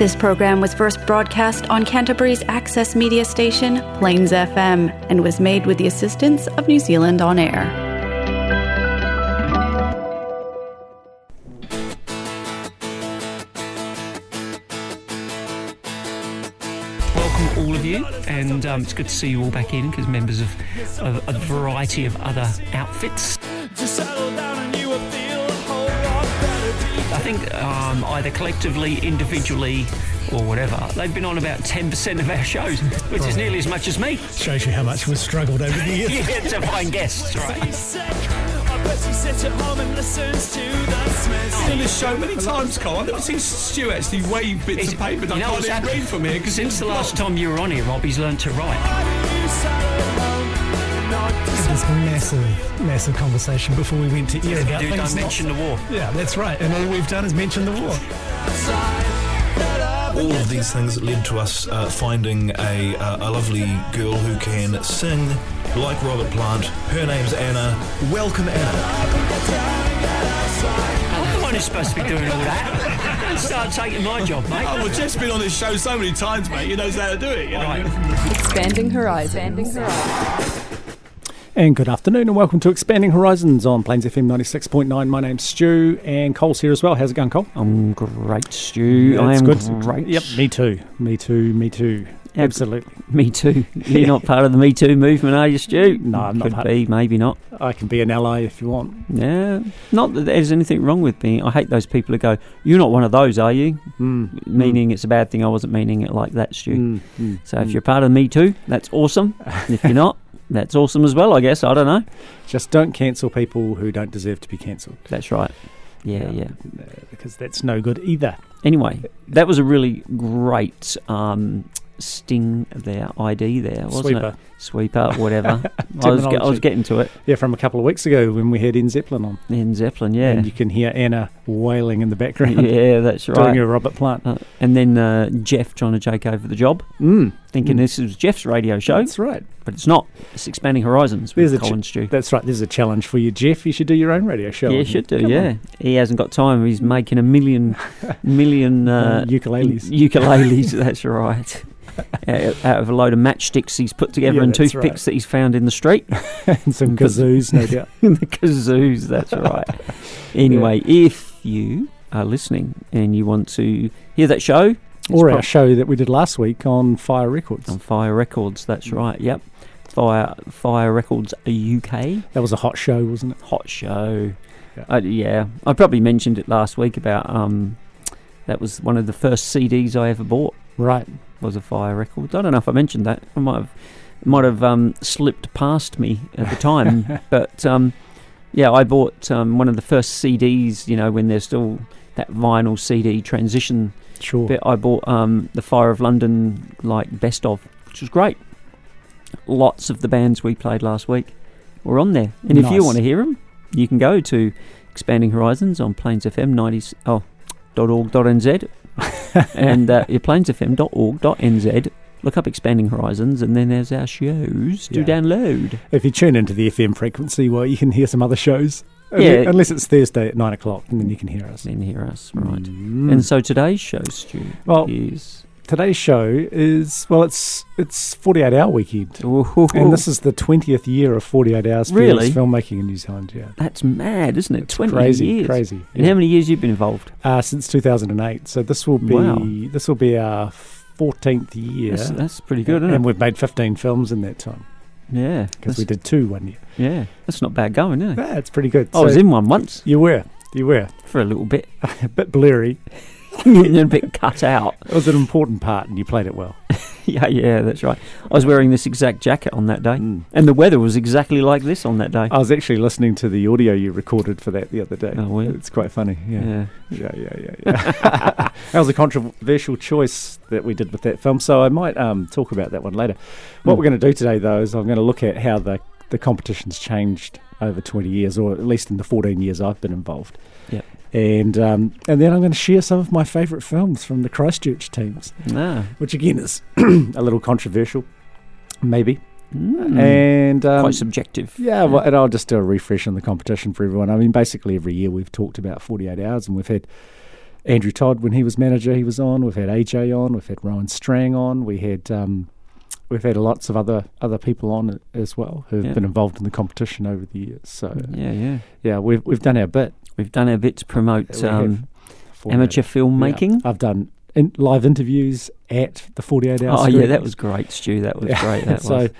This program was first broadcast on Canterbury's access media station, Plains FM, and was made with the assistance of New Zealand On Air. welcome all of you, and um, it's good to see you all back in because members of, of a variety of other outfits. Think um, either collectively, individually, or whatever, they've been on about 10% of our shows, which is nearly as much as me. Shows you how much we've struggled over the years. Yeah, to find guests, right? He's. I bet he sits at home and listens to the Smiths. Seen this show many times, Cole. I've never seen Stu actually wave bits Is- of paper. you I know can't what's even happened? read from here Since the last time you were on here, Rob, he's learned to write. This massive, massive conversation before we went to air about Dude, things don't not- mention the war. Yeah, that's right. And all we've done is mention the war. all of these things led to us uh, finding a, uh, a lovely girl who can sing like Robert Plant. Her name's Anna. Welcome, Anna. I'm one who's supposed to be doing all that. Don't start taking my job, mate. Oh, well, Jeff's been on this show so many times, mate. He knows how to do it. You know? Right. Expanding horizons. Expanding horizons. And good afternoon, and welcome to Expanding Horizons on Plains FM 96.9. My name's Stu, and Cole's here as well. How's it going, Cole? I'm great, Stu. I am good. great. Yep, me too. Me too, me too. Absolutely. Me too. You're not part of the Me Too movement, are you, Stu? No, I'm not Could be, maybe not. I can be an ally if you want. Yeah. Not that there's anything wrong with being. I hate those people who go, "You're not one of those, are you?" Mm. Meaning it's a bad thing. I wasn't meaning it like that, Stu. Mm, mm, So mm. if you're part of Me Too, that's awesome. And if you're not, that's awesome as well. I guess. I don't know. Just don't cancel people who don't deserve to be cancelled. That's right. Yeah, yeah. Uh, Because that's no good either. Anyway, that was a really great um, sting there, ID there, wasn't Sweeper. it? Sweeper, whatever. I, was ge- I was getting to it. Yeah, from a couple of weeks ago when we had In Zeppelin on. In Zeppelin, yeah. And you can hear Anna wailing in the background. yeah, that's right. Doing a Robert Plant. Uh, and then uh, Jeff trying to take over the job, Mm. thinking Mm. this is Jeff's radio show, That's right. but it's not. It's Expanding Horizons There's with a ch- Colin Stu. That's right. There's a challenge for you, Jeff. You should do your own radio show. Yeah, on should do. Come yeah, on. he hasn't got time. He's making a million, million uh, Uh, ukuleles. Ukuleles, that's right. out, of a load of matchsticks he's put together Yeah, and that's toothpicks that he's found in the street. and some kazoos, no doubt. the kazoos, that's right. Anyway, if you are listening and you want to hear that show, Or our show that we did last week on Fire Records. on Fire Records, that's right. Yep, Fire Fire Records UK, That was a hot show, wasn't it? hot show. Yeah. Uh, yeah, I probably mentioned it last week about um, that was one of the first CDs I ever bought. Right. was a Fire Records. I don't know if I mentioned that. I might have might have um, slipped past me at the time, but um, yeah, I bought um, one of the first CDs. You know, when there's still that vinyl CD transition Sure. bit. I bought um, the Fire of London like best of, which was great. Lots of the bands we played last week were on there, and if you want to hear them, you can go to Expanding Horizons on Plains FM 90 oh, .org.nz and uh, your plainsfm.org.nz. Look up Expanding Horizons, and then there's our shows to Yeah. download. If you tune into the FM frequency, well, you can hear some other shows. Yeah. Unless it's Thursday at nine o'clock, and then you can hear us. Then hear us, right? Mm. And so today's show, Stu, Well- is Today's show is well, it's it's forty eight hour weekend, Ooh, and this is the twentieth year of forty eight hours Really? filmmaking in New Zealand. Yeah, that's mad, isn't it? It's Twenty crazy, years. crazy. And how many years you've been involved? Uh, since two thousand and eight. So this will be Wow. this will be our fourteenth year. That's, that's pretty good, isn't and it? we've made 15 films in that time Yeah, because we did two one year. Yeah, that's not bad going, is it? Yeah, it's pretty good. I was in one once You were, you were for a little bit, a bit blurry. a bit cut out. It was an important part, and you played it well. Yeah, yeah, that's right. I was wearing this exact jacket on that day, Mm. and the weather was exactly like this on that day. I was actually listening to the audio you recorded for that the other day. Oh, you? It's quite funny. Yeah. yeah. Yeah, yeah, yeah, yeah. that was a controversial choice that we did with that film, so I might um, talk about that one later. What Mm. we're going to do today, though, is I'm going to look at how the the competition's changed over 20 years, or at least in the 14 years I've been involved. Yep. And um, and then I'm going to share some of my favourite films from the Christchurch teams, No. which again is a little controversial, maybe. Mm. And um, Quite subjective. yeah, well, and I'll just do a refresh on the competition for everyone. I mean, basically every year we've talked about 48 hours, and we've had Andrew Todd when he was manager, he was on. We've had AJ on. We've had Rowan Strang on. We had um, we've had lots of other other people on as well who've Yeah. been involved in the competition over the years. So Yeah, yeah. yeah, we've we've done our bit. We've done our bit to promote um, amateur filmmaking. Yeah. I've done in, live interviews at the 48 hours. Oh yeah, that was great, Stu. That was Yeah. great. That so, was.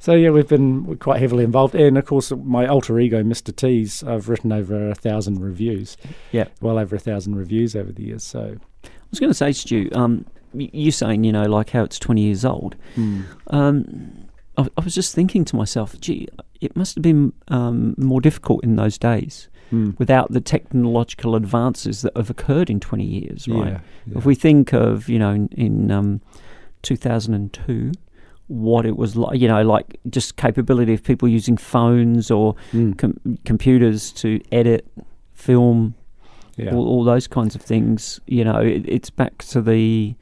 so yeah, we've been quite heavily involved, and of course, my alter ego, Mr. T's, I've written over a thousand reviews. Yeah. well over a thousand reviews over the years. So, I was going to say, Stu. Um, you're saying you know like how it's 20 years old. hmm. Um, I, I was just thinking to myself, gee, it must have been um, more difficult in those days Hmm. without the technological advances that have occurred in 20 years, right? yeah, yeah. If we think of, you know, in, in um, 2002, what it was like, you know, like just capability of people using phones or Hmm. com- computers to edit, film, yeah. all, all those kinds of things. You know, it, it's back to the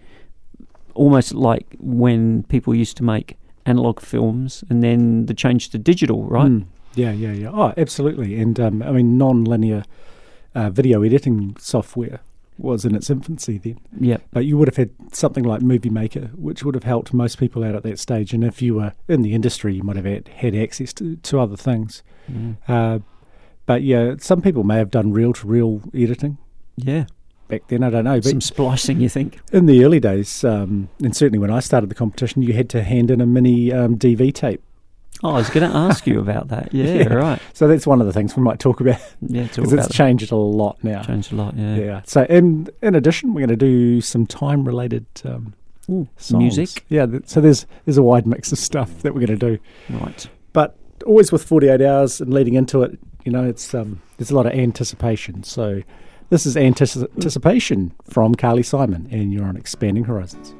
almost like when people used to make analog films and then the change to digital, right? Mm. Yeah, yeah, yeah. Oh, absolutely. And um, I mean, non-linear uh, video editing software was in its infancy then. Yeah. But you would have had something like Movie Maker, which would have helped most people out at that stage. And if you were in the industry, you might have had, had access to, to other things. Mm. Uh, but yeah, some people may have done reel-to-reel editing Yeah. back then. I don't know. But Some splicing, you think? in the early days, um, and certainly when I started the competition, you had to hand in a mini um, DV tape. Oh, I was going to ask you about that. Yeah, Yeah. right. So that's one of the things we might talk about Yeah, because it's changed a lot now. Changed a lot, yeah. Yeah. So in in addition, we're going to do some time related um, Ooh, music. Yeah. th- So there's there's a wide mix of stuff that we're going to do, Right. but always with 48 hours and leading into it, you know, it's um, there's a lot of anticipation. So this is antici- anticipation from Carly Simon, and you're on Expanding Horizons.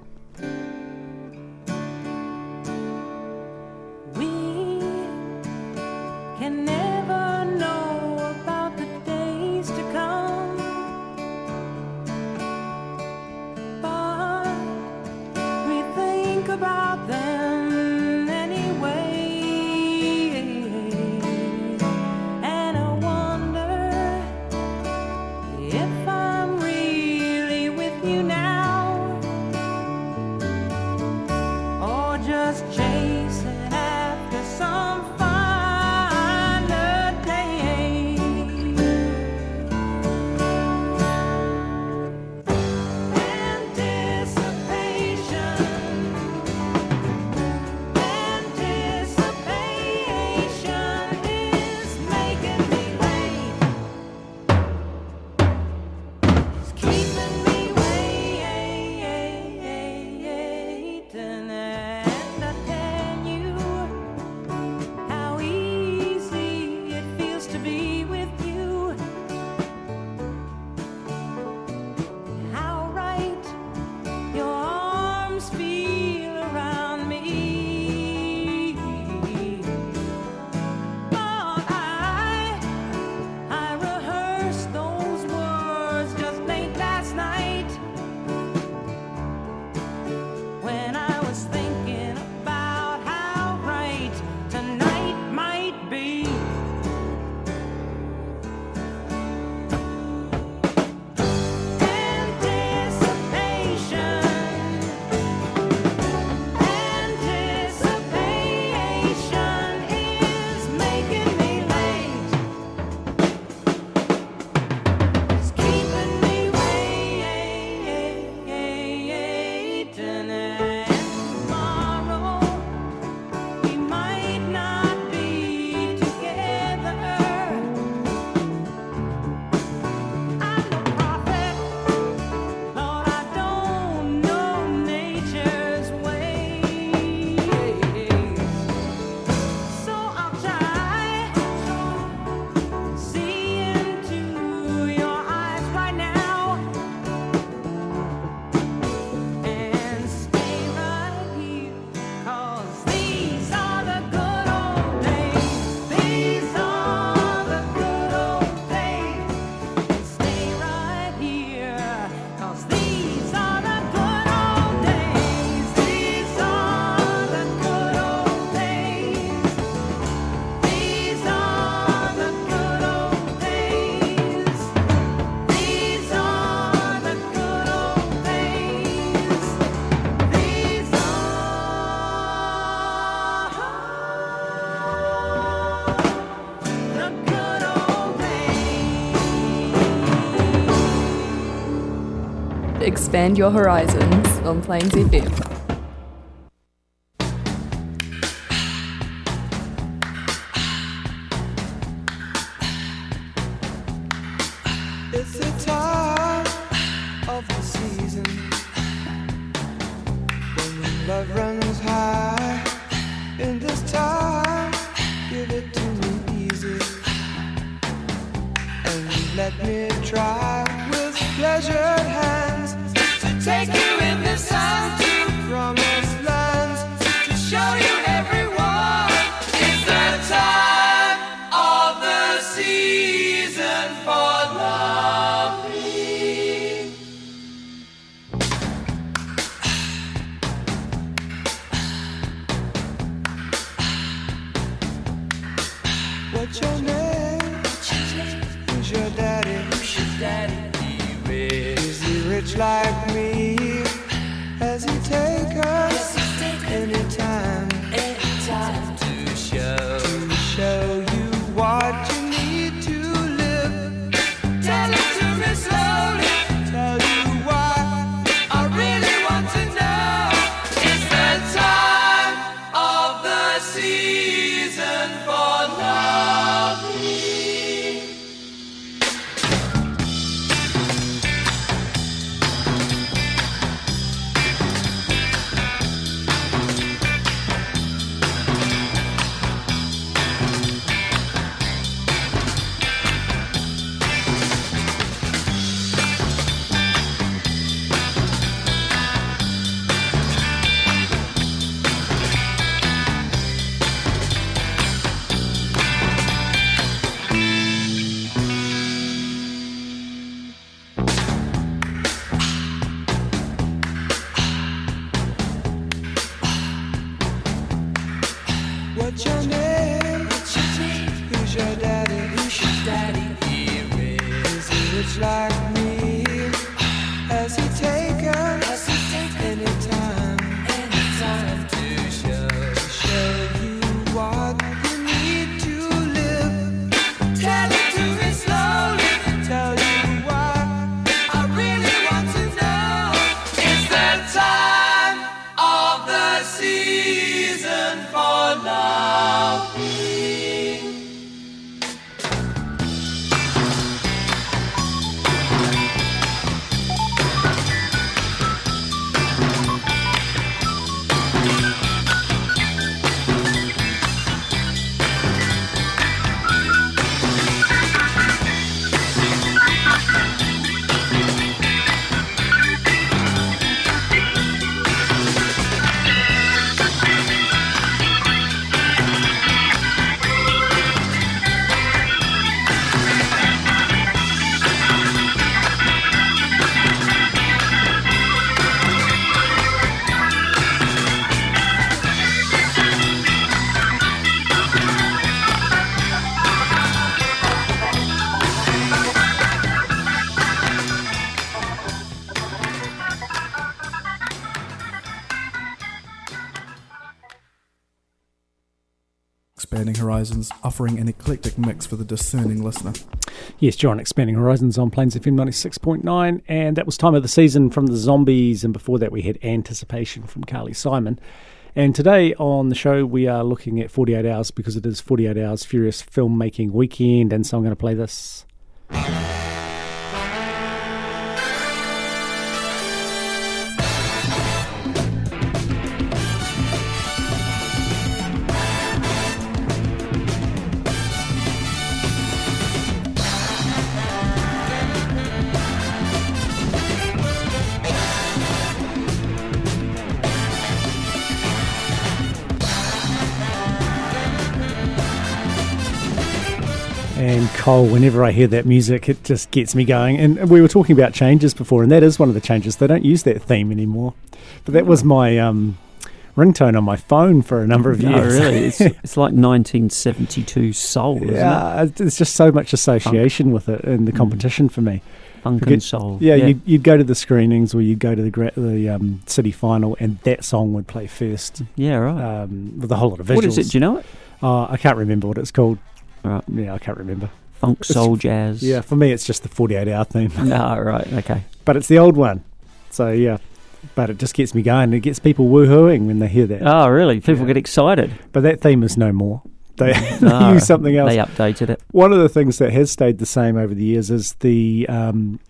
Expand your horizons on Plains FM. It's the time of the season love runs high. In this time, give it to me easy and let me try with take you Expanding Horizons, offering an eclectic mix for the discerning listener. Yes, John, Expanding Horizons on Plains FM 96.9. And that was Time of the Season from the Zombies. And before that, we had Anticipation from Carly Simon. And today on the show, we are looking at 48 Hours because it is 48 Hours Furious Filmmaking Weekend. And so I'm going to play this. Cole, whenever I hear that music, it just gets me going. And we were talking about changes before, and that is one of the changes. They don't use that theme anymore. But that was my um, ringtone on my phone for a number of years. Oh, really, it's, it's like 1972 soul, isn't it? yeah, there's just so much association with it and the competition for me. Funk Forget- and soul. Yeah, You'd, you'd go to the screenings or you'd go to the the um, city final, and that song would play first. Yeah, right. Um, with a whole lot of visuals. What is it? Do you know it? Uh, I can't remember what it's called. Right. Yeah, I can't remember. Funk, soul, jazz. Yeah, for me, it's just the 48 hour theme. No, ah, right. Okay. but it's the old one. So yeah, but it just gets me going. It gets people woohooing when they hear that. Oh, really? People get excited. But that theme is no more. They, mm. they No, use something else. They updated it. One of the things that has stayed the same over the years is the um,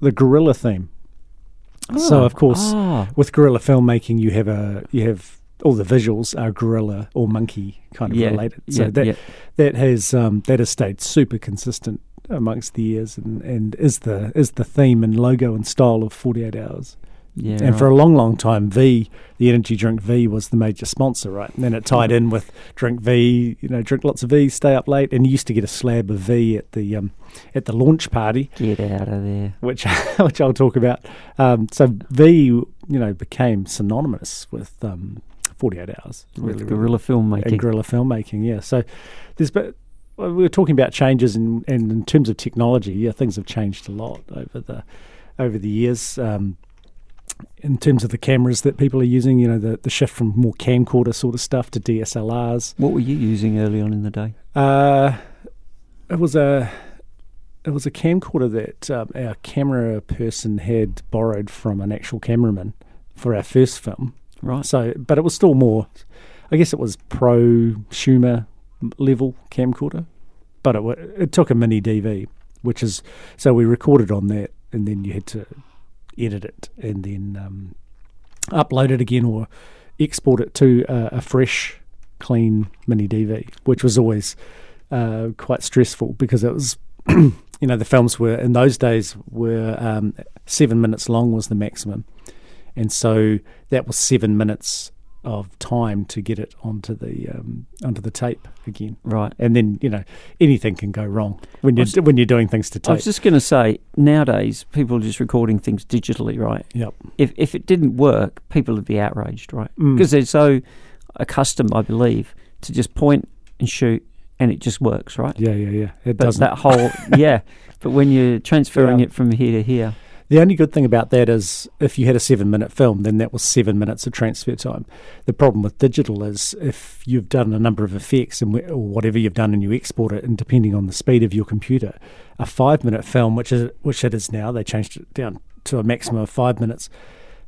the gorilla theme. so Oh, of course, ah. with gorilla filmmaking, you have a you have all the visuals are gorilla or monkey kind of Yeah, related. So yeah, that yeah. that has um, that has stayed super consistent amongst the years and, and is the is the theme and logo and style of Forty Eight Hours. Yeah, and for a long, long time, V, the energy drink V, was the major sponsor, right? And then it tied in with drink V, you know, drink lots of V, stay up late, and you used to get a slab of V at the um, at the launch party, Get out of there. which which I'll talk about. Um, so V, you know, became synonymous with um, forty eight hours, With guerrilla filmmaking. and guerrilla filmmaking. Yeah, so there's but we were talking about changes in, in in terms of technology. Yeah, things have changed a lot over the over the years. Um, in terms of the cameras that people are using, you know, the, the shift from more camcorder sort of stuff to DSLRs. What were you using early on in the day? Uh, it was a it was a camcorder that um, our camera person had borrowed from an actual cameraman for our first film. Right. So, but it was still more. I guess it was pro Schumer level camcorder, but it it took a mini DV, which is so we recorded on that, and then you had to edit it and then um, upload it again or export it to a, a fresh, clean mini DV, which was always uh, quite stressful because it was, you know, the films were in those days were um, seven minutes long was the maximum, and so that was seven minutes of time to get it onto the um, onto the tape again. Right. And then you know anything can go wrong when you're was- when you're doing things to tape. I was just going to say, nowadays people are just recording things digitally, right? Yep. If if it didn't work, people would be outraged, right? Mm. Because they're so accustomed, I believe, to just point and shoot, and it just works, right? Yeah, yeah, yeah. It doesn't. that whole yeah. But when you're transferring Yeah. it from here to here, The only good thing about that is if you had a seven minute film, then that was seven minutes of transfer time. The problem with digital is if you've done a number of effects and or whatever you've done and you export it, and depending on the speed of your computer, a five minute film, which is which it is now, they changed it down to a maximum of five minutes.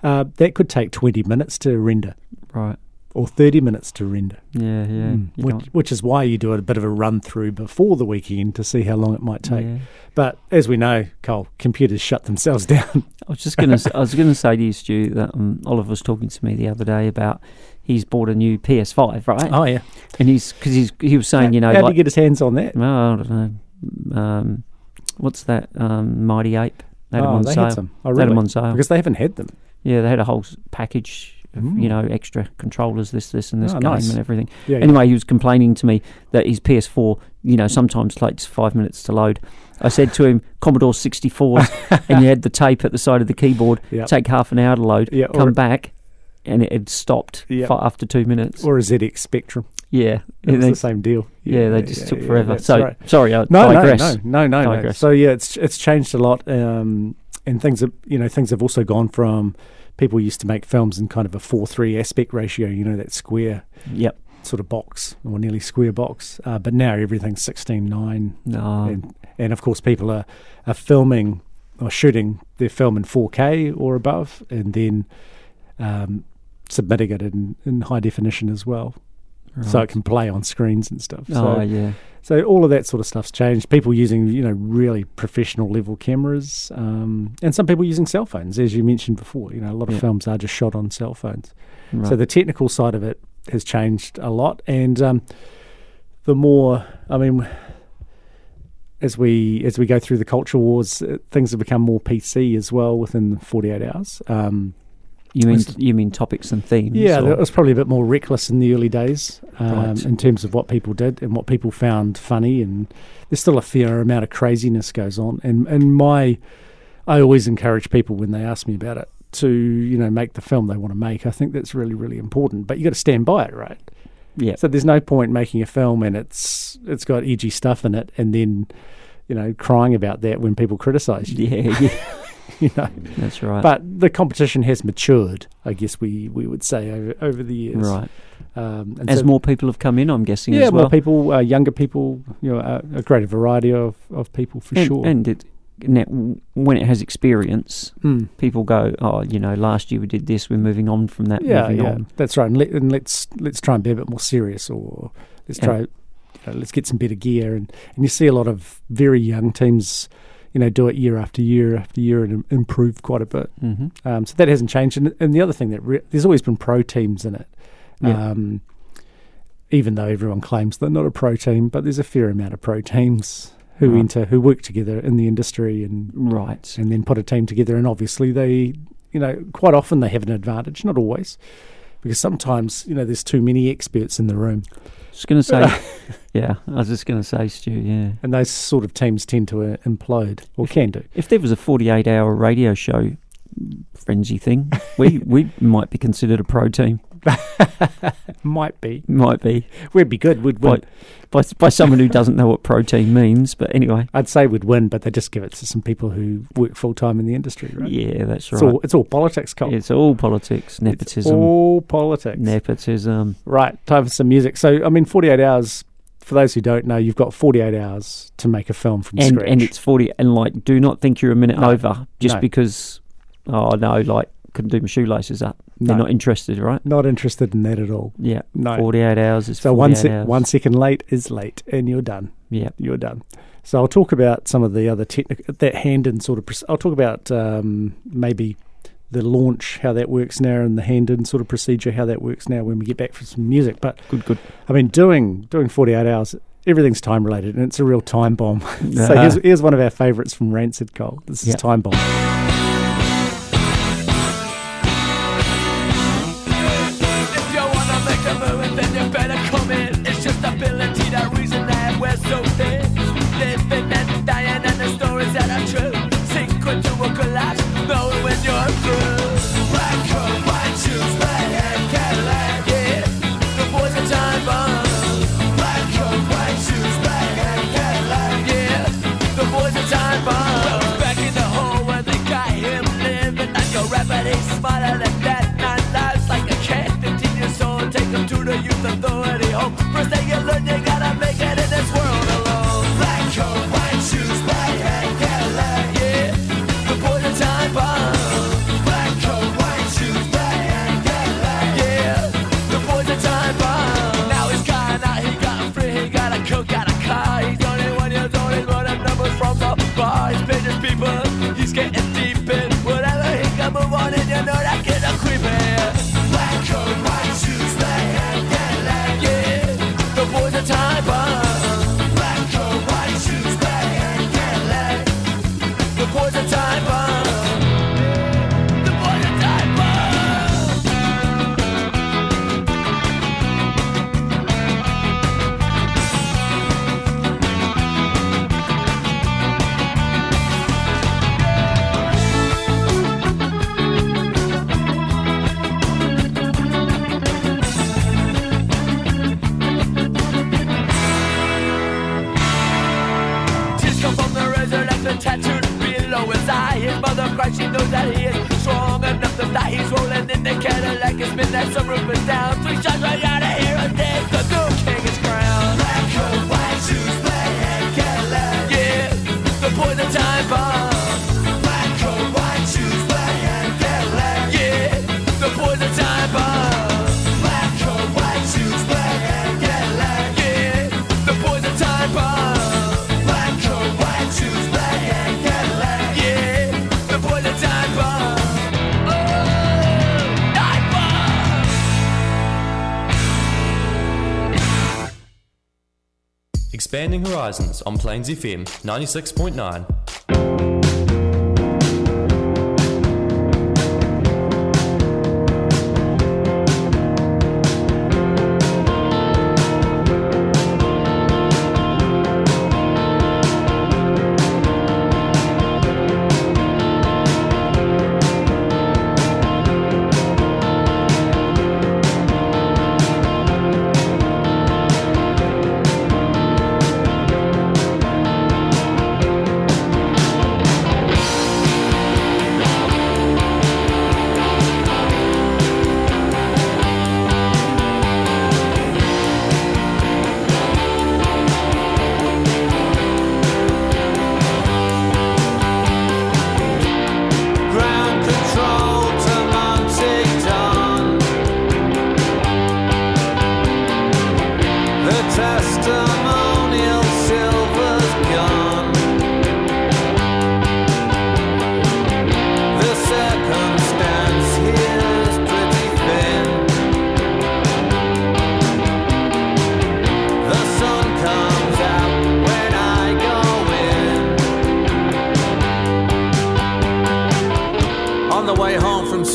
Uh, that could take twenty minutes to render, right? Or thirty minutes to render. Yeah, yeah. Mm, which, which is why you do a bit of a run through before the weekend to see how long it might take. Yeah. But as we know, Cole, computers shut themselves down. I was just gonna. I was gonna say to you, Stu, that um, Oliver was talking to me the other day about he's bought a new PS5, right? Oh yeah, and he's because he's he was saying, you know, how did he get his hands on that? well, I don't know, um, what's that? Um, Mighty Ape. They had them oh, on they sale. had some. Oh, They had them on sale. because they haven't had them. Yeah, they had a whole s- package of, Mm. you know, extra controllers, this, this, and this Oh, game nice. and everything. Yeah, yeah. Anyway, he was complaining to me that his PS4, you know, sometimes takes five minutes to load. I said to him, Commodore 64s, and you had the tape at the side of the keyboard, Yep. take half an hour to load, Yeah, come back, and it had stopped Yep. after two minutes. or a ZX Spectrum. yeah. It was they- the same deal. yeah, they just took forever. that's So, right. sorry, I no, digress. no, no, no, no, no. So yeah, it's it's changed a lot, um, and things have you know things have also gone from people used to make films in kind of a four three aspect ratio. You know that square Yep. sort of box or nearly square box, uh, but now everything's sixteen nine, No. and and of course people are are filming or shooting their film in four K or above, and then um, submitting it in, in high definition as well. So it can play on screens and stuff. So, oh, yeah. so all of that sort of stuff's changed. People using you know really professional level cameras, um, and some people using cell phones, as you mentioned before. You know, a lot of Yeah. films are just shot on cell phones. Right. So the technical side of it has changed a lot, and um, the more, I mean, as we as we go through the culture wars, uh, things have become more PC as well within 48 hours. Um, you mean you mean topics and themes? yeah, or- it was probably a bit more reckless in the early days um, Right. in terms of what people did and what people found funny, and there's still a fair amount of craziness goes on. And and my, I always encourage people when they ask me about it to you know make the film they want to make. I think that's really really important, but you got to stand by it, right? yeah. So there's no point making a film and it's it's got edgy stuff in it, and then you know crying about that when people criticise you. yeah, yeah, you know. that's right. But the competition has matured, I guess we, we would say over over the years. right. Um, and As so- more people have come in, I'm guessing yeah, as well. more people, uh, younger people, you know, a, a greater variety of, of people for and, sure. and it now, when it has experience, Mm. people go, "Oh, you know, last year we did this. We're moving on from that. Yeah, moving yeah, on." that's right. And, let, and let's let's try and be a bit more serious, or let's Yeah. try, you know, let's get some better gear. And, and you see a lot of very young teams, you know, do it year after year after year and improve quite a bit. hmm Um, so that hasn't changed. And, and the other thing that re- there's always been pro teams in it. Yeah. Um, even though everyone claims they're not a pro team, but there's a fair amount of pro teams who Right. enter who work together in the industry and Right. and then put a team together. And obviously, they, you know, quite often they have an advantage, not always, because sometimes, you know, there's too many experts in the room. Just going to say, yeah, I was just going to say, Stu, yeah. And those sort of teams tend to uh, implode, or can do. If there was a 48 hour radio show frenzy thing, we, we might be considered a pro team. Might be. Might be. We'd be good. We'd By, win. by, by someone who doesn't know what protein means. But anyway, I'd say we'd win, but they just give it to some people who work full time in the industry, right? yeah, that's It's right. all it's all politics, Cole. It's all politics, It's nepotism. all politics. nepotism. Right, time for some music. So, I mean, 48 hours, for those who don't know, you've got 48 hours to make a film from And, scratch. and it's 40. And like, do not think you're a minute No, over just no. because, oh no, like, couldn't do my shoelaces up. They're not interested, right? not interested in that at all. Yeah. No. 48 hours is So 48 one, se- hours. one second late is late, and you're done. Yeah. You're done. So I'll talk about some of the other technical, that hand in sort of, proc- I'll talk about um, maybe the launch, how that works now, and the hand in sort of procedure, how that works now when we get back for some music. But Good, good. I mean, doing doing 48 hours, everything's time related, and it's a real time bomb. so Uh-huh. here's, here's one of our favourites from Rancid Cole. This is Yeah. Time Bomb. Expanding horizons on Plains FM 96.9.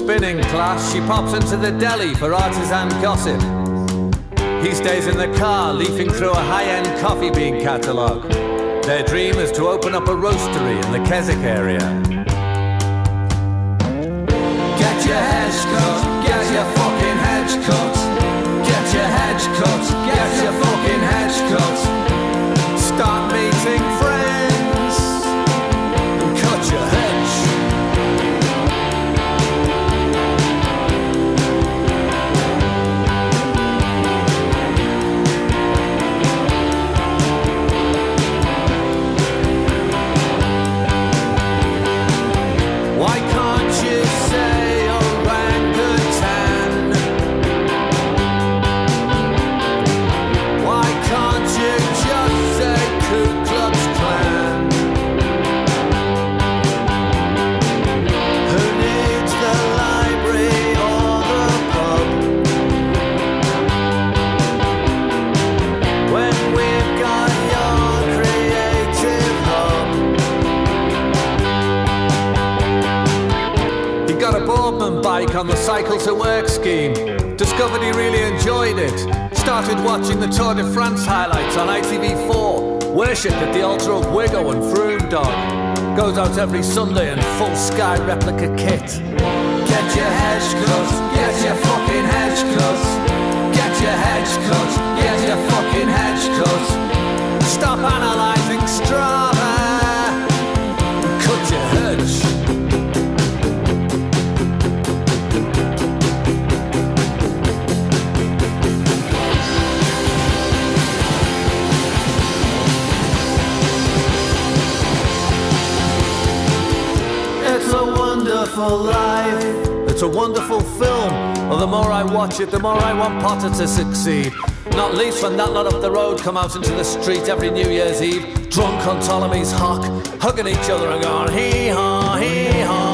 boss, she pops into the deli for artisan gossip. He stays in the car, leafing through a high-end coffee bean catalogue. Their dream is to open up a roastery in the Keswick area. Get your hedge cut, get your fucking hedge cut. Get your hedge cut, get your fucking hedge cut. Start meeting friends on the cycle to work scheme. Discovered he really enjoyed it. Started watching the Tour de France highlights on ITV4. Worship at the altar of Wiggo and Froome Dog. Goes out every Sunday in full sky replica kit. Get your hedge cut, get your fucking hedge cut. Get your hedge cut, get your fucking hedge cut. Stop analysing life. It's a wonderful film. Well, the more I watch it, the more I want Potter to succeed. Not least when that lot up the road come out into the street every New Year's Eve, drunk on Ptolemy's hock, hugging each other and going hee haw, hee haw.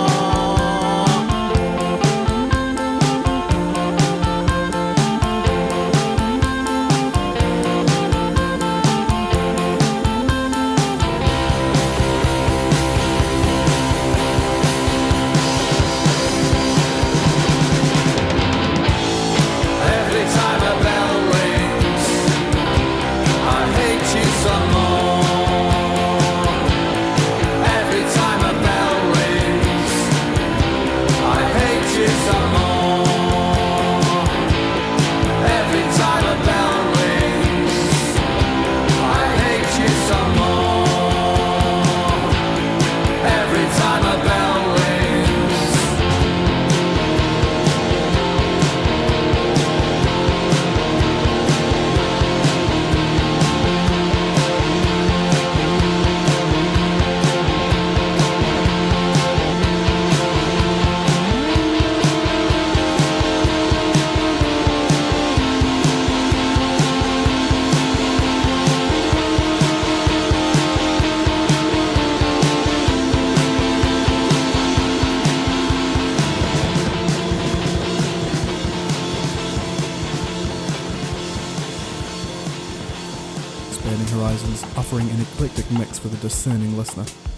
Offering an eclectic mix for the discerning listener.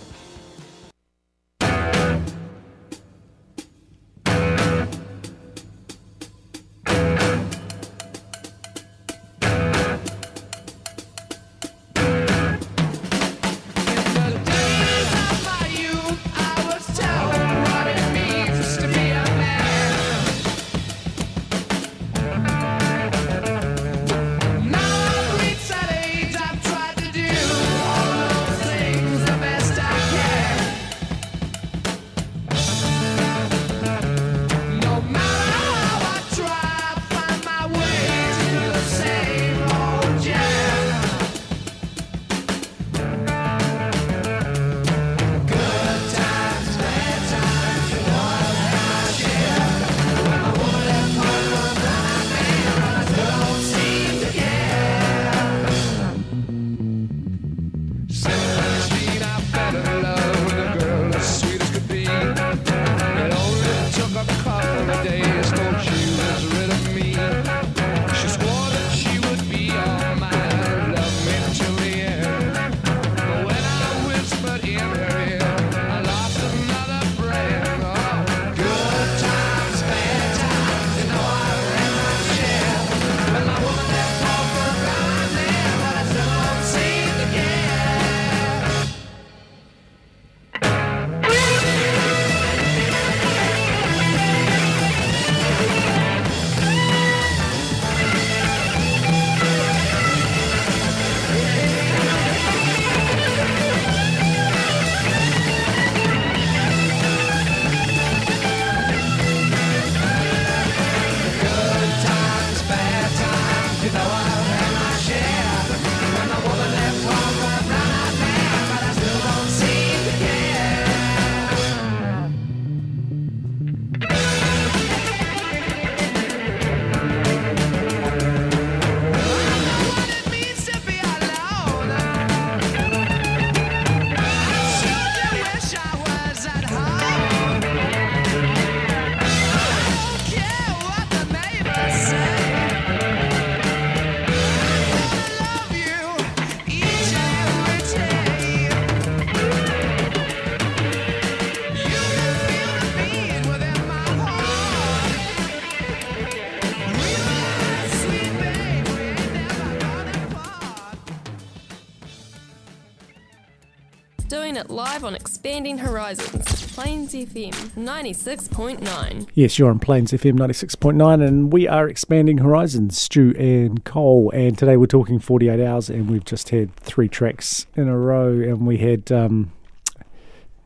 Expanding Horizons, Plains FM 96.9. Yes, you're on Plains FM 96.9, and we are expanding horizons, Stu and Cole. And today we're talking 48 hours, and we've just had three tracks in a row. And we had, um,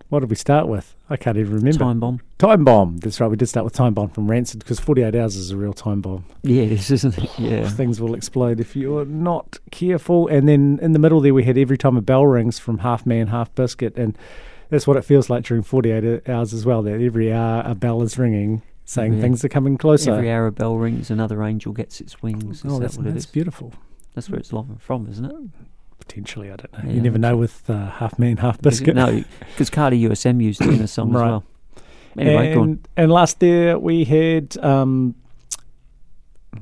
what did we start with? I can't even remember. Time Bomb. Time Bomb. That's right. We did start with Time Bomb from Rancid because 48 hours is a real time bomb. Yeah, it is, isn't it? Yeah. Things will explode if you're not careful. And then in the middle there, we had Every Time a Bell Rings from Half Man, Half Biscuit. And that's what it feels like during 48 hours as well, that every hour a bell is ringing, saying Yeah. things are coming closer. Every hour a bell rings, another angel gets its wings. Is Oh, that that's, what that's is? beautiful. That's where it's from, isn't it? Potentially, I don't know. Yeah, you never know with uh, Half Man, Half Is Biscuit. No, because Cardi USM used it in a song Right. as well. Anyway, and, and last year we had um,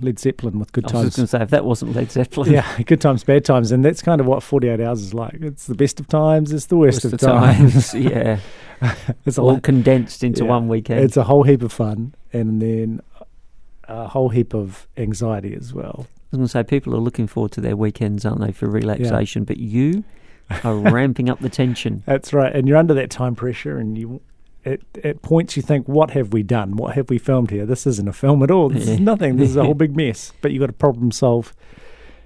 Led Zeppelin with Good Times. I was going to say, if that wasn't Led Zeppelin, yeah, good times, bad times, and that's kind of what 48 hours is like. It's the best of times, it's the worst, Worst of times. times, yeah. it's all lot- condensed into yeah. one weekend. It's a whole heap of fun, and then a whole heap of anxiety as well. I was going to say, people are looking forward to their weekends, aren't they, for relaxation? But you are ramping up the tension. That's right, and you're under that time pressure, and you. At, at points you think, what have we done? What have we filmed here? This isn't a film at all. This is nothing. This is a whole big mess. But you've got to problem solve.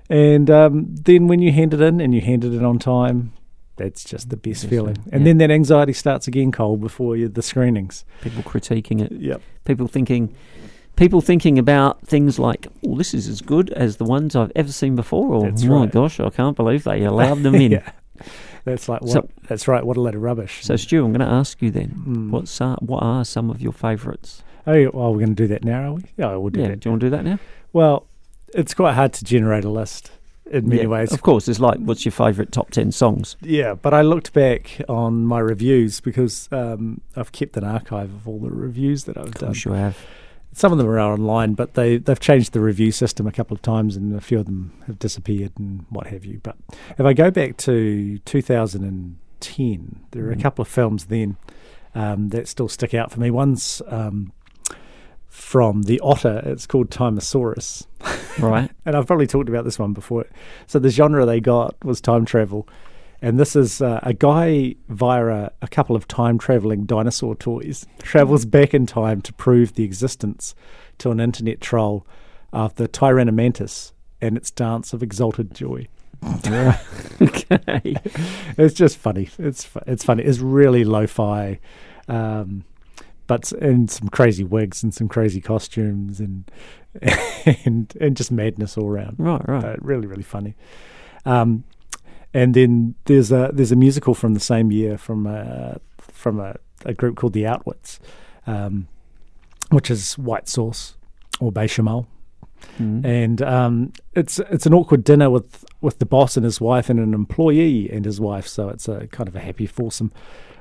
And um, then when you hand it in and you hand it in on time, that's just the best feeling. And Yeah. then that anxiety starts again, Cole, before you, the screenings. People critiquing it. Yep. People thinking, people thinking about things like, "Oh, this is as good as the ones I've ever seen before." Or, That's "Oh my gosh, I can't believe they allowed them in." yeah. That's like what? So- that's right. What a load of rubbish. So, Stu, I'm going to ask you then, Mm. what's uh, what are some of your favourites? oh, yeah, well, we're going to do that now, are we? Yeah, we'll do Yeah, that. do you want to do that now? Well, it's quite hard to generate a list in many Yeah, ways. Of course, it's like, what's your favourite top ten songs? Yeah, but I looked back on my reviews because um, I've kept an archive of all the reviews that I've Of done. course, you have. Some of them are online, but they they've changed the review system a couple of times, and a few of them have disappeared and what have you. But if I go back to 2010, there are a Mhm. couple of films then um, that still stick out for me. One's um, from the Otter. It's called Timosaurus. Right. and I've probably talked about this one before. So the genre they got was time travel. And this is uh, a guy via a, a couple of time traveling dinosaur toys travels back in time to prove the existence to an internet troll of the Tyrannomantis and its dance of exalted joy. okay. It's just funny. It's it's funny. It's really lo-fi, um, but and some crazy wigs and some crazy costumes and and and just madness all around. Right, right. Uh, really, really funny. Um, and then there's a there's a musical from the same year from a, from a, a group called the Outwits, um, which is white sauce or bechamel Mm. and um, it's it's an awkward dinner with with the boss and his wife and an employee and his wife. So it's a kind of a happy foursome.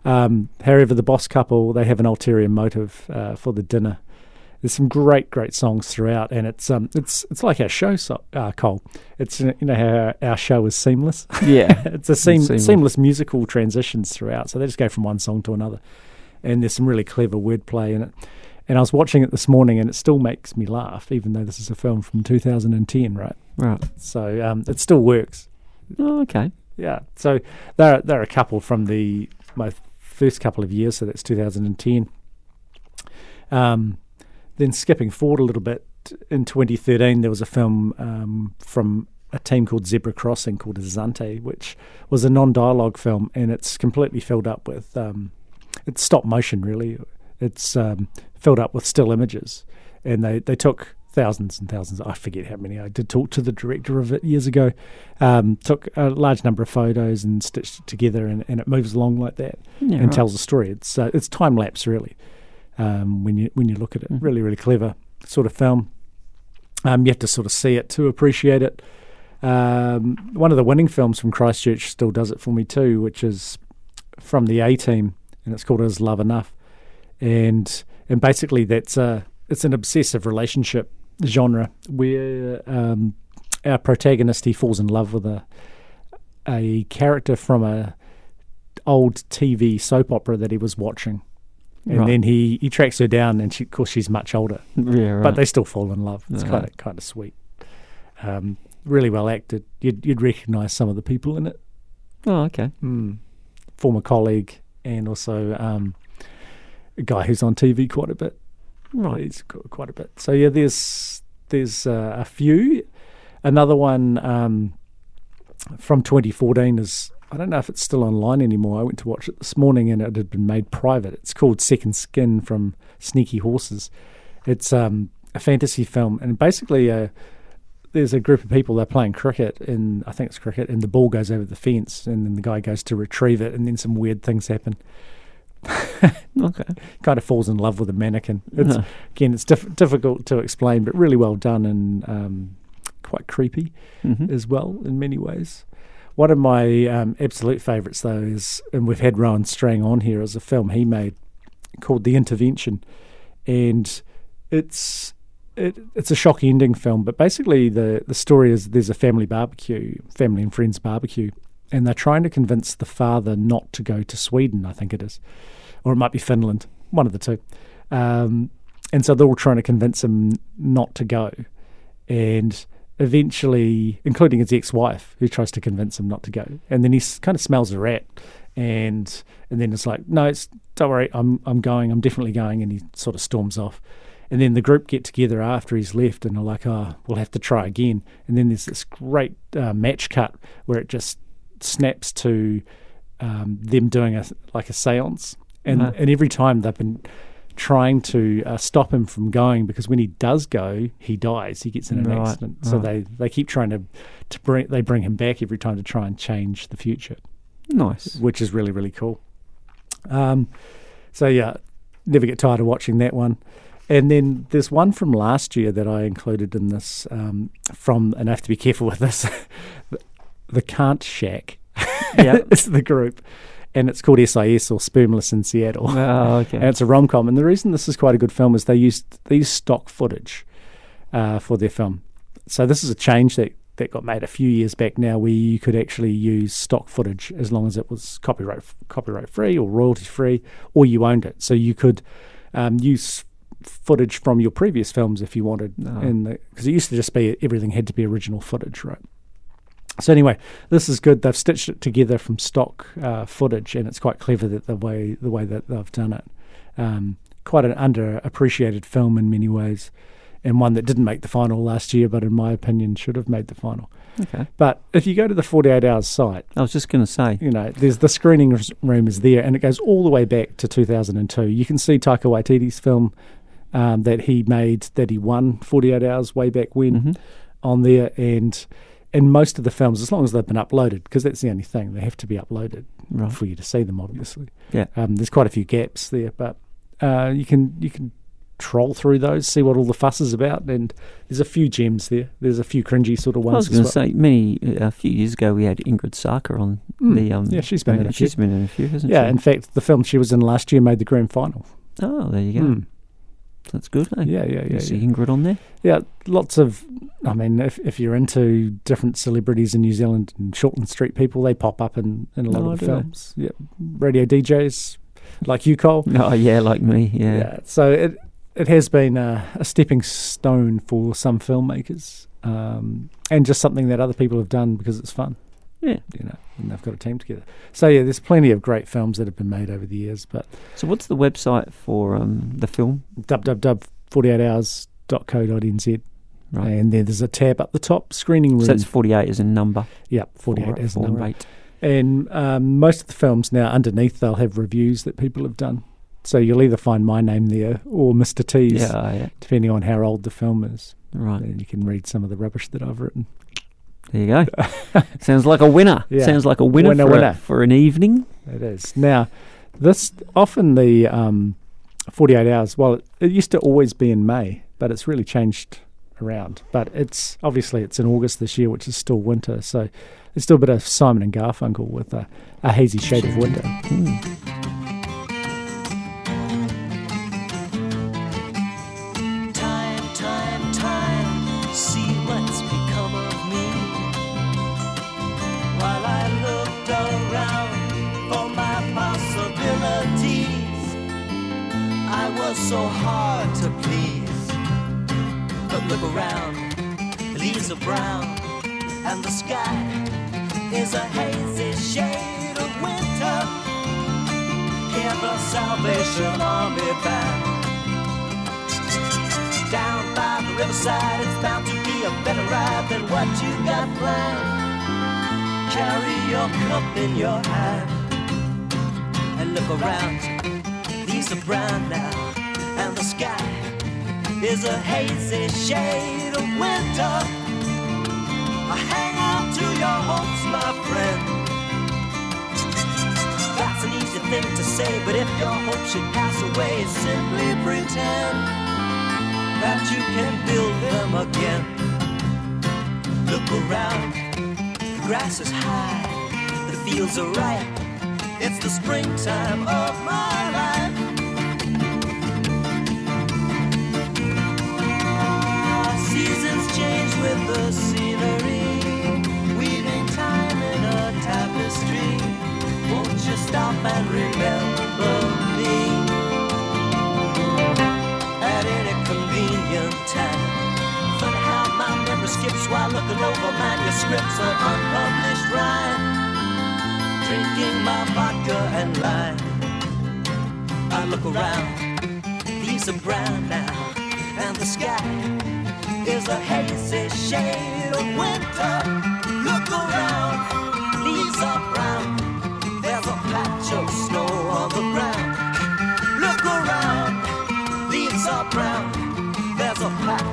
Um, however, the boss couple they have an ulterior motive uh, for the dinner. There's some great great songs throughout, and it's um it's it's like our show, so, uh, Cole. It's you know how our, show is seamless. Yeah. it's a seam, Seamless. seamless musical transitions throughout. So they just go from one song to another, and there's some really clever wordplay in it. And I was watching it this morning, and it still makes me laugh, even though this is a film from 2010, right? Right. So um, it still works. Oh, okay. Yeah. So there are, they're a couple from the my first couple of years. So that's 2010. Um, then skipping forward a little bit in 2013, there was a film um, from a team called Zebra Crossing called Azante, which was a non-dialogue film, and it's completely filled up with um, it's stop motion. Really, it's um, filled up with still images, and they they took thousands and thousands. I forget how many. I did talk to the director of it years ago. Um, took a large number of photos and stitched it together, and, and it moves along like that Yeah, and right. tells a story. It's uh, it's time lapse really. Um, when you when you look at it, Mhm. really really clever sort of film. Um, you have to sort of see it to appreciate it. Um, one of the winning films from Christchurch still does it for me too, which is from the A Team, and it's called "Is Love Enough?" and and basically that's a it's an obsessive relationship genre where um, our protagonist he falls in love with a a character from a old TV soap opera that he was watching. And Right. then he, he tracks her down, and she, of course she's much older. Yeah, right. But they still fall in love. It's kind of kind of sweet. Um, really well acted. You'd you'd recognise some of the people in it. Oh, okay. Mm. former colleague and also um, a guy who's on TV quite a bit. Right. He's quite a bit. So yeah, there's there's uh, a few. Another one um, from 2014 is I don't know if it's still online anymore. I went to watch it this morning and it had been made private. It's called Second Skin from Sneaky Horses. It's um, a fantasy film and basically uh, there's a group of people they're playing cricket and I think it's cricket and the ball goes over the fence and then the guy goes to retrieve it and then some weird things happen. okay. Kind of falls in love with a mannequin. It's, Huh. Again, it's diff- difficult to explain, but really well done and um, quite creepy Mhm. as well in many ways. One of my um, absolute favourites, though, is, and we've had Rowan Strang on here, is a film he made called The Intervention. And it's it, it's a shock ending film, but basically the, the story is there's a family barbecue, family and friends barbecue, and they're trying to convince the father not to go to Sweden, I think it is, or it might be Finland, one of the two. Um, and so they're all trying to convince him not to go, and eventually, including his ex-wife, who tries to convince him not to go, and then he kind of smells a rat, and and then it's like, no, it's don't worry, I'm I'm going, I'm definitely going, and he sort of storms off. And then the group get together after he's left and are like, oh, we'll have to try again. And then there's this great uh, match cut where it just snaps to um, them doing a like a séance. And, Uh-huh. and every time they've been trying to uh, stop him from going because when he does go, he dies. He gets in an Right, accident. So right. they, they keep trying to, to bring, they bring him back every time to try and change the future Nice. which is really really cool. Um, so yeah, never get tired of watching that one. And then there's one from last year that I included in this. Um, from and I have to be careful with this. the, the Can't Shack. Yeah. it's the group, and it's called SIS or Spermless in Seattle. Oh, okay. and it's a rom com. And the reason this is quite a good film is they used they used stock footage uh, for their film. So this is a change that that got made a few years back now, where you could actually use stock footage as long as it was copyright copyright free or royalty free, or you owned it. So you could um, use footage from your previous films if you wanted, because it used to just be everything had to be original footage, right? So anyway, this is good. They've stitched it together from stock uh, footage, and it's quite clever that the way the way that they've done it. Um, quite an underappreciated film in many ways, and one that didn't make the final last year, but in my opinion should have made the final. Okay. But if you go to the Forty Eight Hours site, I was just going to say. you know, there's the screening room is there, and it goes all the way back to 2002. You can see Taika Waititi's film um, that he made that he won 48 Hours way back when Mhm. on there, and and most of the films, as long as they've been uploaded, because that's the only thing they have to be uploaded Right. for you to see them. Obviously, Yeah. um, there's quite a few gaps there, but uh, you can you can troll through those, see what all the fuss is about, and there's a few gems there. There's a few cringy sort of ones. I was going to well. say, many a few years ago, we had Ingrid Sarker on Mm. the. Um, Yeah, she's been in a She's been in a few, hasn't Yeah, she? Yeah, in fact, the film she was in last year made the grand final. oh, there you go. Mm. That's good. Eh? Yeah, yeah, You yeah, see yeah. Ingrid on there. Yeah, lots of. I mean, if if you're into different celebrities in New Zealand and Shortland Street people, they pop up in, in a lot Oh, of the do they? films. Yeah, radio DJs like you, Cole. Oh yeah, like me. Yeah. Yeah. So it it has been a, a stepping stone for some filmmakers, um, and just something that other people have done because it's fun. Yeah. You know, and they've got a team together. So yeah, there's plenty of great films that have been made over the years, but So what's the website for um, the film? www.48hours.co.nz. Right. And then there's a tab up the top, screening room. So it's 48 as a number. Yep, 48 Four- as four, number. eight. And um, most of the films now, underneath, they'll have reviews that people have done. So you'll either find my name there or Mr. T's, Yeah, yeah. depending on how old the film is. Right. And you can read some of the rubbish that I've written. There you go. Sounds like a winner. Yeah. Sounds like a winner, Winner, for, winner. A, for an evening. It is. Now, this often the um, 48 hours, well, it, it used to always be in May, but it's really changed around. But it's obviously it's in August this year, which is still winter. So it's still a bit of Simon and Garfunkel with a, a hazy shade of winter. Time, So hard to please. But look around, leaves are brown, and the sky is a hazy shade of winter. Hear the Salvation Army band. Down by the riverside, it's bound to be a better ride than what you got planned. Carry your cup in your hand and look around. Leaves are brown now, and the sky is a hazy shade of winter. I hang on to your hopes, my friend. That's an easy thing to say, but if your hope should pass away, simply pretend that you can build them again. Look around, the grass is high, the fields are ripe. It's the springtime of my life. Stop and remember me at any convenient time? Funny how my memory skips while looking over manuscripts of unpublished rhyme. Drinking my vodka and lime. I look around, leaves are brown now, and the sky is a hazy shade of winter. Look around, leaves are brown.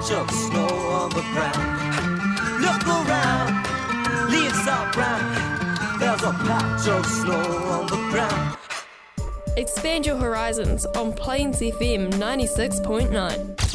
Patch of snow on the ground. Look around, leaves are brown. There's a patch of snow on the ground. Expand your horizons on Plains FM 96.9.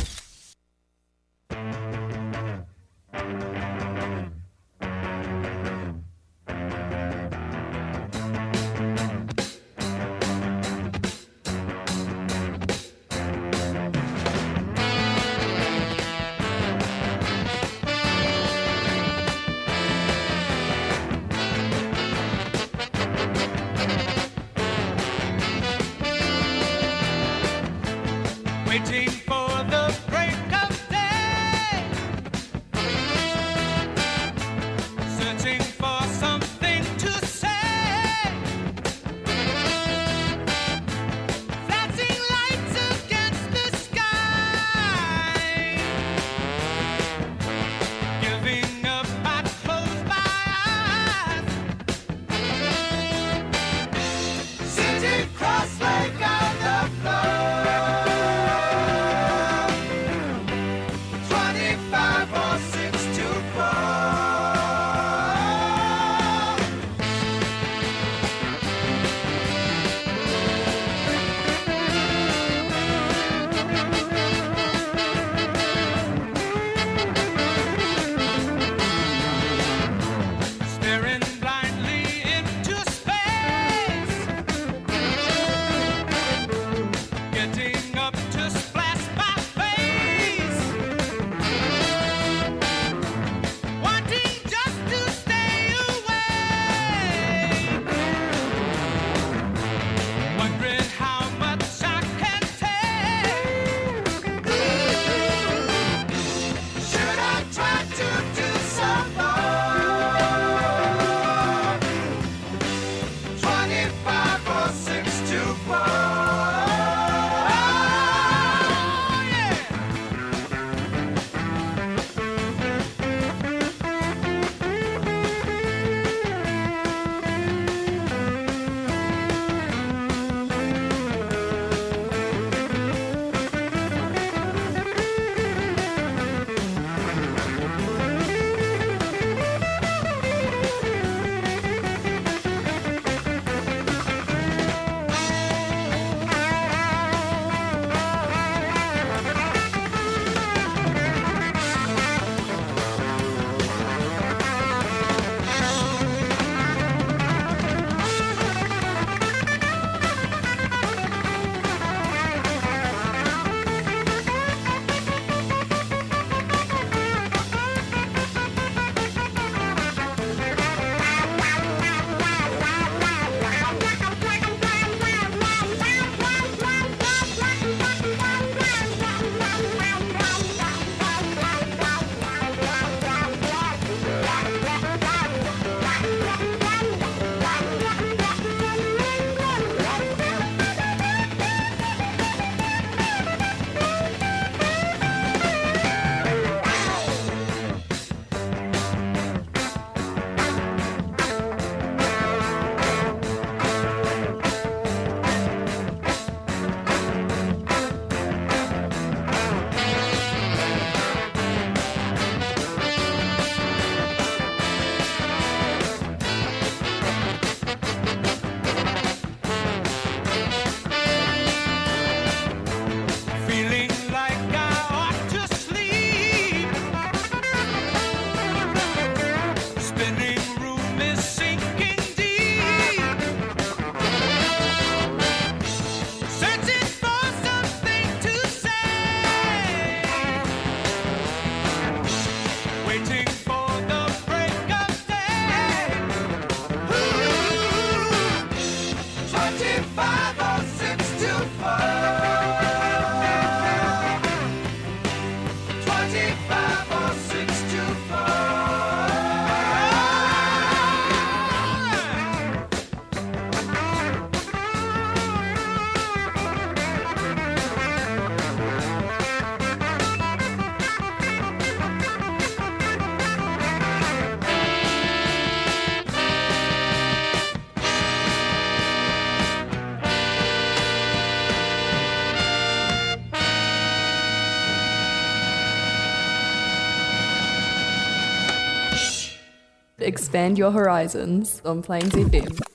Expand your horizons on Plains FM.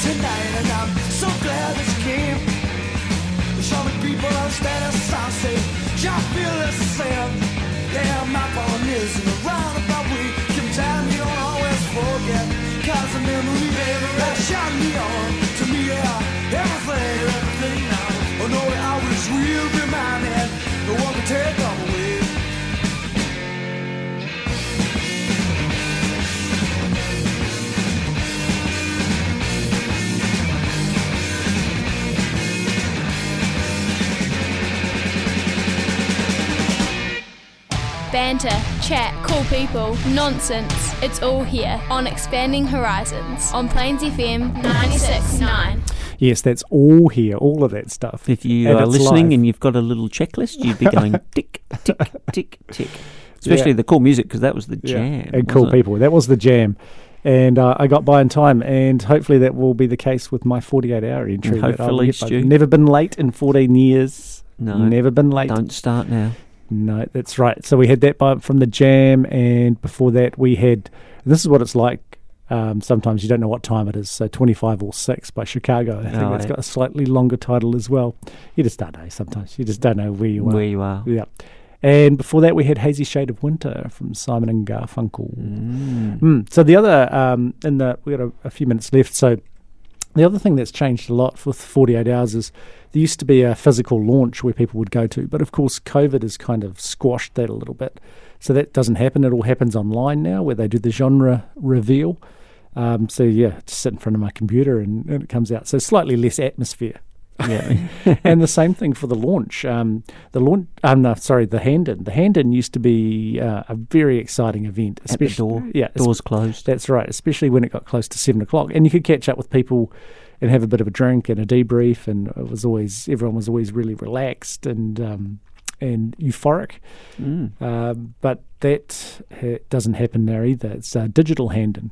Tonight, and I'm so glad that you came. So many people understand us, I say, y'all feel the same. Yeah, my problem is in a roundabout way. Sometimes you don't always forget. Cause the memory that shot me on. To me, yeah, everything, everything now. Oh no, it always will be mine, and no one can take them. Banter, chat, cool people, nonsense. It's all here on Expanding Horizons on Plains FM 96.9. Yes, that's all here, all of that stuff. If you And are listening live. and you've got a little checklist, you'd be going tick, tick, tick, tick. Especially Yeah. the cool music because that was the Yeah, jam. and cool it? people. That was the jam. And uh, I got by in time, and hopefully that will be the case with my 48 hour entry. And that I'll hopefully, get by. Stu. Never been late in 14 years. No. Never been late. Don't start now. No, that's right. So we had that by, from the jam, and before that we had. This is what it's like. Um, sometimes you don't know what time it is. So 25 or 6 by Chicago. I think Oh, that's got a slightly longer title as well. You just don't know sometimes. You just don't know where you are. Where you are. Yeah. And before that, we had Hazy Shade of Winter from Simon and Garfunkel. Mm. Mm. So the other, um, in the we got a, a few minutes left. So the other thing that's changed a lot with 48 hours is there used to be a physical launch where people would go to, but of course COVID has kind of squashed that a little bit. So that doesn't happen. It all happens online now, where they do the genre reveal. Um, so yeah, just sit in front of my computer and, and it comes out. So slightly less atmosphere. Yeah. and the same thing for the launch. Um, the launch, um, no, sorry, the hand in. The hand in used to be uh, a very exciting event. The door. yeah, Doors closed. That's right, especially when it got close to seven o'clock, and you could catch up with people and have a bit of a drink and a debrief, and it was always everyone was always really relaxed and um, and euphoric. Mm. Um, but that ha- doesn't happen now either. It's uh, digital hand in.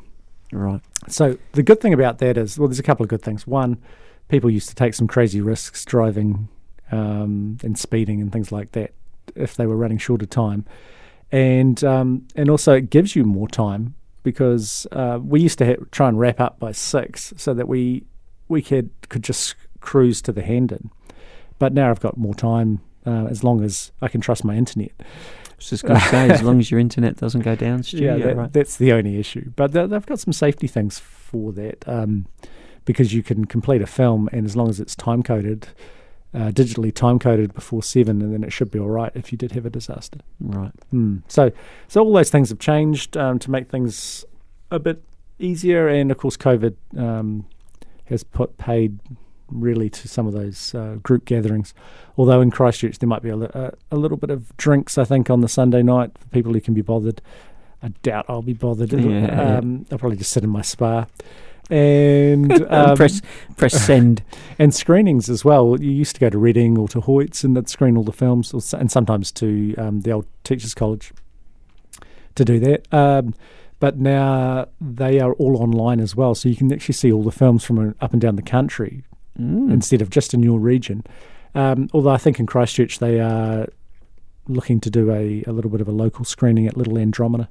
Right. So the good thing about that is, well, there's a couple of good things. One, people used to take some crazy risks driving um, and speeding and things like that if they were running short of time, and um, and also it gives you more time because uh, we used to ha- try and wrap up by six so that we we could could just cruise to the Hendon, but now I've got more time uh, as long as I can trust my internet. I was just going to say, as long as your internet doesn't go down, Stu, yeah, that, right. that's the only issue. But they- they've got some safety things for that um, because you can complete a film, and as long as it's time coded, uh, digitally time coded before seven, and then it should be all right if you did have a disaster. Right. Mm. So, so all those things have changed um, to make things a bit easier, and of course, COVID um, has put paid really to some of those uh, group gatherings. Although in Christchurch there might be a, li- a, a little bit of drinks, I think, on the Sunday night for people who can be bothered. I doubt I'll be bothered. Yeah, yeah. um, I'll probably just sit in my spa. And um, Press- press send. and screenings as well. You used to go to Reading or to Hoyts and they'd screen all the films, or, and sometimes to um, the old Teachers College to do that. Um, but now they are all online as well, so you can actually see all the films from uh, up and down the country Mm. instead of just in your region. Um, although I think in Christchurch they are looking to do a, a little bit of a local screening at Little Andromeda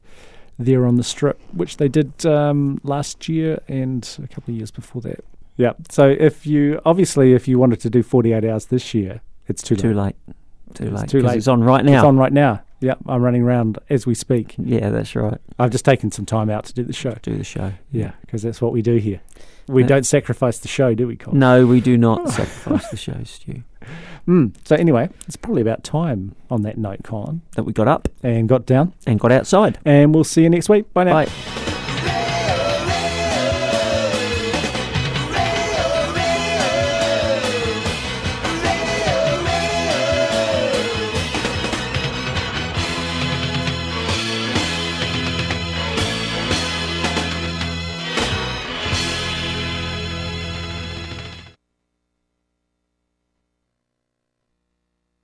there on the strip, which they did um, last year and a couple of years before that. Yeah. So if you obviously if you wanted to do 48 hours this year, it's too Too late. Too late. Too It's late. too 'cause late. It's on right now. It's on right now. Yeah, I'm running around as we speak. Yeah, that's right. I've just taken some time out to do the show. Do the show. Yeah, because that's what we do here. We Yeah. don't sacrifice the show, do we, Colin? No, we do not sacrifice the show, Stu. Mm. So anyway, it's probably about time on that note, Colin. That we got up and got down and got outside. And we'll see you next week. Bye now. Bye.